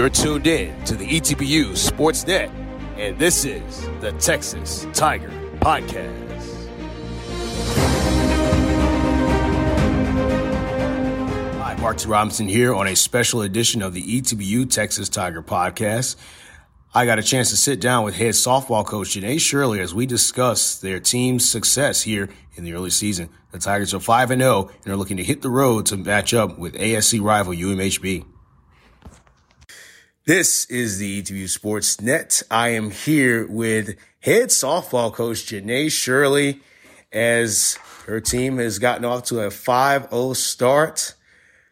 You're tuned in to the ETBU Sportsnet, and this is the Texas Tiger Podcast. Hi, Mark T. Robinson here on a special edition of the ETBU Texas Tiger Podcast. I got a chance to sit down with head softball coach Janae Shirley as we discuss their team's success here in the early season. The Tigers are 5 and 0 and are looking to hit the road to match up with ASC rival UMHB. This is the ETBU Sports Net. I am here with head softball coach Janae Shirley as her team has gotten off to a 5-0 start.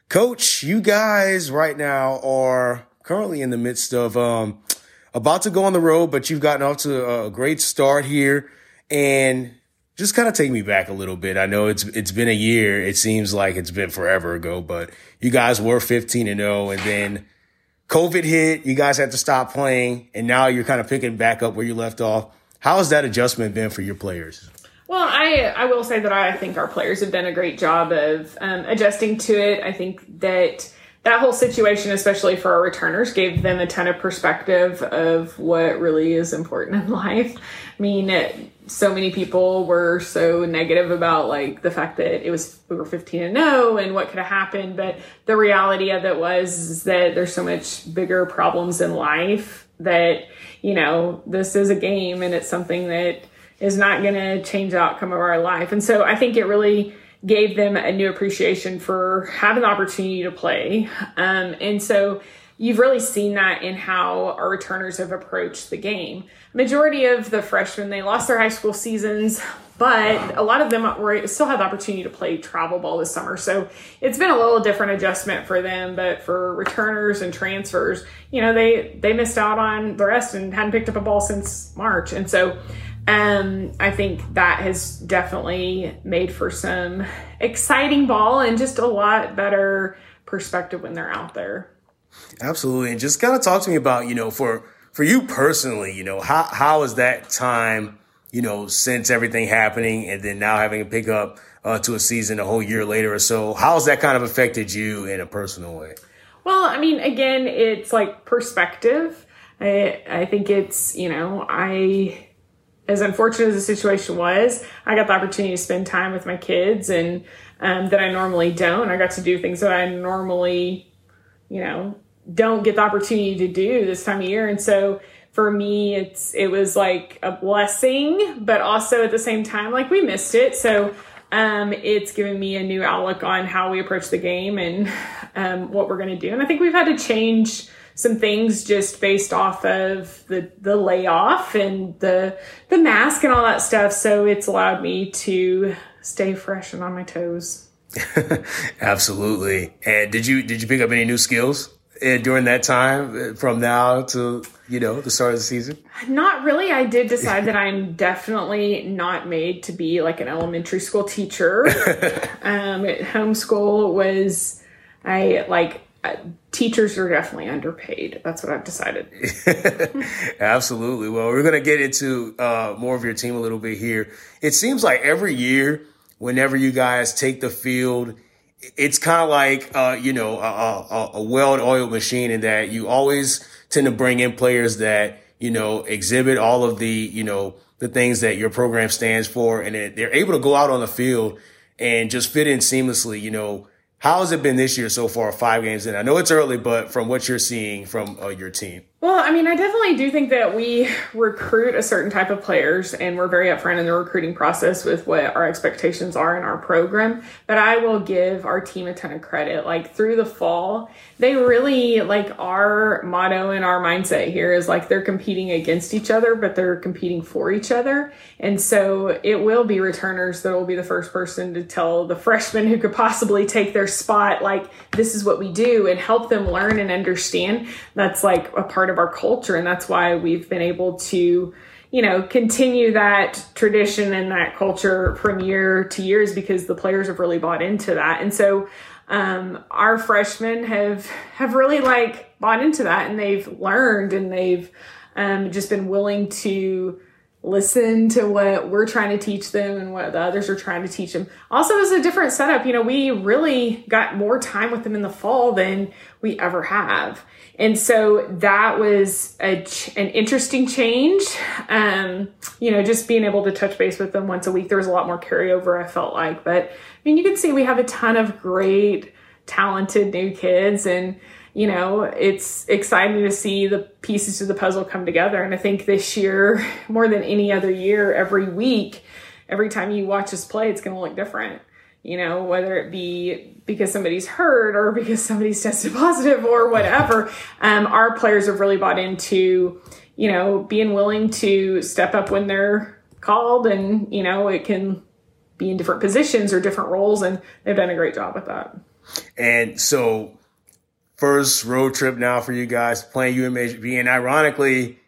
Coach, you guys right now are currently in the midst of um, about to go on the road, but you've gotten off to a great start here. And just kind of take me back a little bit. I know it's it's been a year. It seems like it's been forever ago, but you guys were 15 and 0 and then COVID hit, you guys had to stop playing, and now you're kind of picking back up where you left off. How has that adjustment been for your players? Well, I I will say that I think our players have done a great job of um, adjusting to it. I think that that whole situation, especially for our returners, gave them a ton of perspective of what really is important in life. I mean, so many people were so negative about like the fact that it was we were 15 and no and what could have happened, but the reality of it was that there's so much bigger problems in life that you know this is a game and it's something that is not going to change the outcome of our life. And so I think it really gave them a new appreciation for having the opportunity to play. Um, and so you've really seen that in how our returners have approached the game. Majority of the freshmen, they lost their high school seasons, but a lot of them were still had the opportunity to play travel ball this summer. So it's been a little different adjustment for them, but for returners and transfers, you know, they they missed out on the rest and hadn't picked up a ball since March. And so um, I think that has definitely made for some exciting ball and just a lot better perspective when they're out there. Absolutely. And just kind of talk to me about, you know, for for you personally, you know, how how is that time, you know, since everything happening and then now having to pick up uh, to a season a whole year later or so, how has that kind of affected you in a personal way? Well, I mean, again, it's like perspective. I I think it's, you know, I as unfortunate as the situation was, I got the opportunity to spend time with my kids and um, that I normally don't. I got to do things that I normally, you know, don't get the opportunity to do this time of year. And so for me, it's it was like a blessing, but also at the same time, like we missed it. So um, it's given me a new outlook on how we approach the game and um, what we're going to do. And I think we've had to change some things just based off of the the layoff and the the mask and all that stuff. So it's allowed me to stay fresh and on my toes. Absolutely. And did you did you pick up any new skills uh, during that time uh, from now to you know the start of the season? Not really. I did decide that I'm definitely not made to be like an elementary school teacher. um, homeschool was I like uh, teachers are definitely underpaid. That's what I've decided. Absolutely. Well, we're going to get into uh, more of your team a little bit here. It seems like every year, whenever you guys take the field, it's kind of like, uh, you know, a, a, a well-oiled machine in that you always tend to bring in players that, you know, exhibit all of the, you know, the things that your program stands for. And they're able to go out on the field and just fit in seamlessly, you know, how has it been this year so far, five games in? I know it's early, but from what you're seeing from uh, your team. Well, I mean, I definitely do think that we recruit a certain type of players and we're very upfront in the recruiting process with what our expectations are in our program. But I will give our team a ton of credit. Like through the fall, they really like our motto and our mindset here is like they're competing against each other, but they're competing for each other. And so it will be returners that will be the first person to tell the freshmen who could possibly take their spot, like, this is what we do and help them learn and understand. That's like a part part of our culture. And that's why we've been able to, you know, continue that tradition and that culture from year to years because the players have really bought into that. And so, um, our freshmen have, have really like bought into that and they've learned and they've, um, just been willing to, listen to what we're trying to teach them and what the others are trying to teach them. Also, it was a different setup. You know, we really got more time with them in the fall than we ever have. And so that was a, an interesting change. Um, you know, just being able to touch base with them once a week. There was a lot more carryover, I felt like. But I mean, you can see we have a ton of great, talented new kids and you know, it's exciting to see the pieces of the puzzle come together. And I think this year, more than any other year, every week, every time you watch us play, it's going to look different. You know, whether it be because somebody's hurt or because somebody's tested positive or whatever, um, our players have really bought into, you know, being willing to step up when they're called and, you know, it can be in different positions or different roles. And they've done a great job with that. And so first road trip now for you guys playing UMHB. And ironically,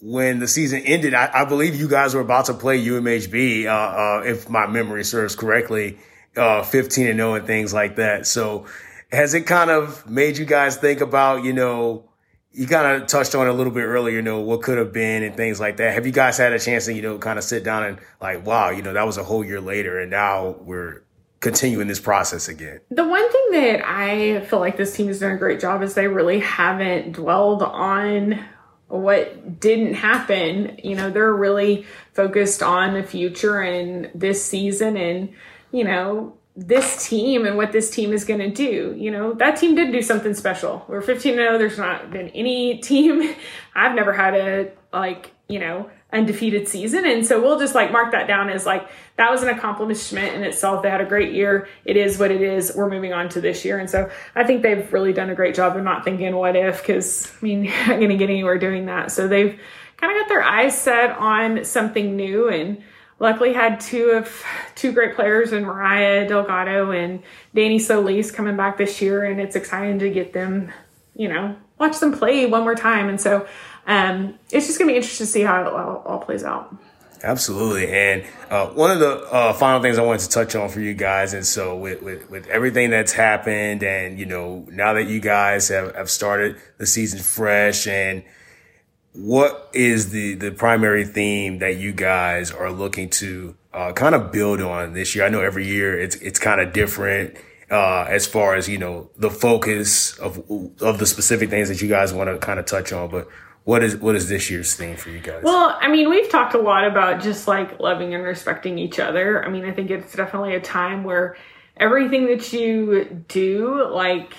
when the season ended, I, I believe you guys were about to play UMHB, uh, uh, if my memory serves correctly, uh, 15 and 0 and things like that. So has it kind of made you guys think about, you know, you kind of touched on it a little bit earlier, you know, what could have been and things like that. Have you guys had a chance to, you know, kind of sit down and like, wow, you know, that was a whole year later and now we're continuing this process again. The one thing that I feel like this team has done a great job is they really haven't dwelled on what didn't happen. You know, they're really focused on the future and this season and, you know, this team and what this team is going to do. You know, that team did do something special. We're 15 0. There's not been any team. I've never had a, like, you know, undefeated season. And so we'll just like mark that down as like that was an accomplishment in itself. They had a great year. It is what it is. We're moving on to this year. And so I think they've really done a great job of not thinking what if, because I mean, you're not going to get anywhere doing that. So they've kind of got their eyes set on something new and luckily had two of two great players in Mariah Delgado and Danny Solis coming back this year. And it's exciting to get them, you know, watch them play one more time. And so um, it's just going to be interesting to see how it all, all plays out. Absolutely. And uh, one of the uh, final things I wanted to touch on for you guys, and so with, with, with, everything that's happened, and you know, now that you guys have, have started the season fresh, and what is the the primary theme that you guys are looking to uh, kind of build on this year? I know every year it's it's kind of different uh, as far as you know the focus of of the specific things that you guys want to kind of touch on, but what is what is this year's theme for you guys? Well, I mean, we've talked a lot about just like loving and respecting each other. I mean, I think it's definitely a time where everything that you do like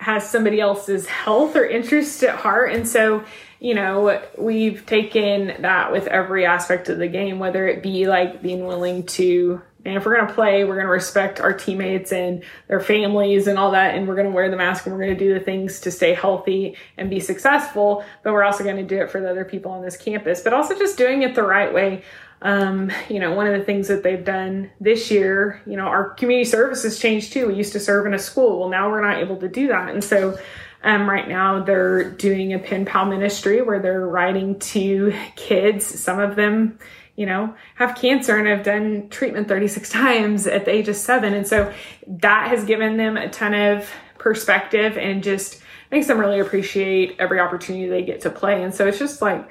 has somebody else's health or interest at heart. And so, you know, we've taken that with every aspect of the game, whether it be like being willing to and if we're going to play, we're going to respect our teammates and their families and all that. And we're going to wear the mask and we're going to do the things to stay healthy and be successful. But we're also going to do it for the other people on this campus, but also just doing it the right way. Um, you know, one of the things that they've done this year, you know, our community services changed too. We used to serve in a school. Well, now we're not able to do that. And so, um, right now they're doing a pen pal ministry where they're writing to kids, some of them, you know, have cancer and have done treatment 36 times at the age of seven. And so that has given them a ton of perspective and just makes them really appreciate every opportunity they get to play. And so it's just like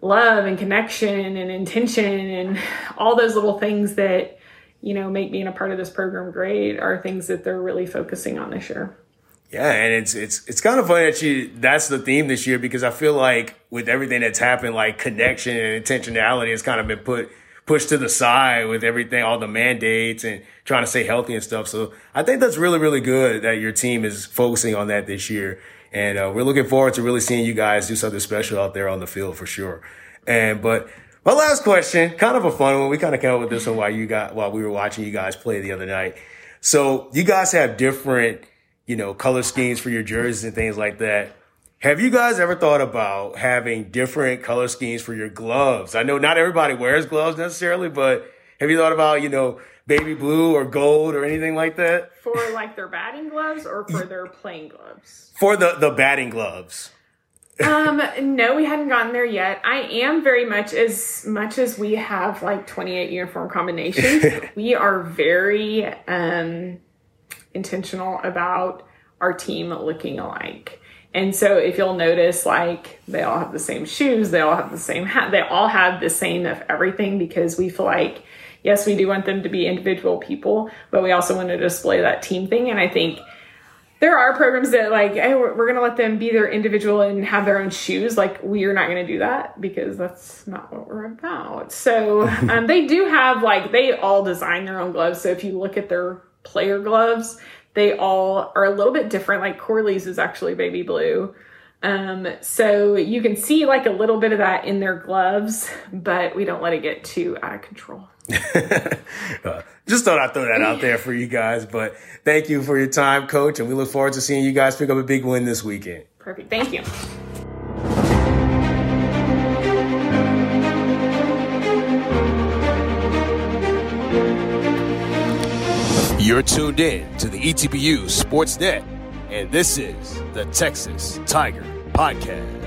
love and connection and intention and all those little things that, you know, make being a part of this program great are things that they're really focusing on this year. Yeah, and it's it's it's kind of funny that you that's the theme this year because I feel like with everything that's happened, like connection and intentionality has kind of been put pushed to the side with everything, all the mandates and trying to stay healthy and stuff. So I think that's really really good that your team is focusing on that this year, and uh, we're looking forward to really seeing you guys do something special out there on the field for sure. And but my last question, kind of a fun one. We kind of came up with this one while you got while we were watching you guys play the other night. So you guys have different you know, color schemes for your jerseys and things like that. Have you guys ever thought about having different color schemes for your gloves? I know not everybody wears gloves necessarily, but have you thought about, you know, baby blue or gold or anything like that? For like their batting gloves or for their playing gloves? For the, the batting gloves. um, no, we hadn't gotten there yet. I am very much as much as we have like 28 uniform combinations, we are very um intentional about our team looking alike. And so if you'll notice, like they all have the same shoes, they all have the same hat, they all have the same of everything because we feel like, yes, we do want them to be individual people, but we also want to display that team thing. And I think there are programs that like, hey, we're, we're going to let them be their individual and have their own shoes. Like we are not going to do that because that's not what we're about. So um, they do have like, they all design their own gloves. So if you look at their player gloves, they all are a little bit different. Like Corley's is actually baby blue. Um, so you can see like a little bit of that in their gloves, but we don't let it get too out of control. uh, just thought I'd throw that out there for you guys. But thank you for your time, coach, and we look forward to seeing you guys pick up a big win this weekend. Perfect. Thank you. You're tuned in to the ETBU Sportsnet, and this is the Texas Tiger Podcast.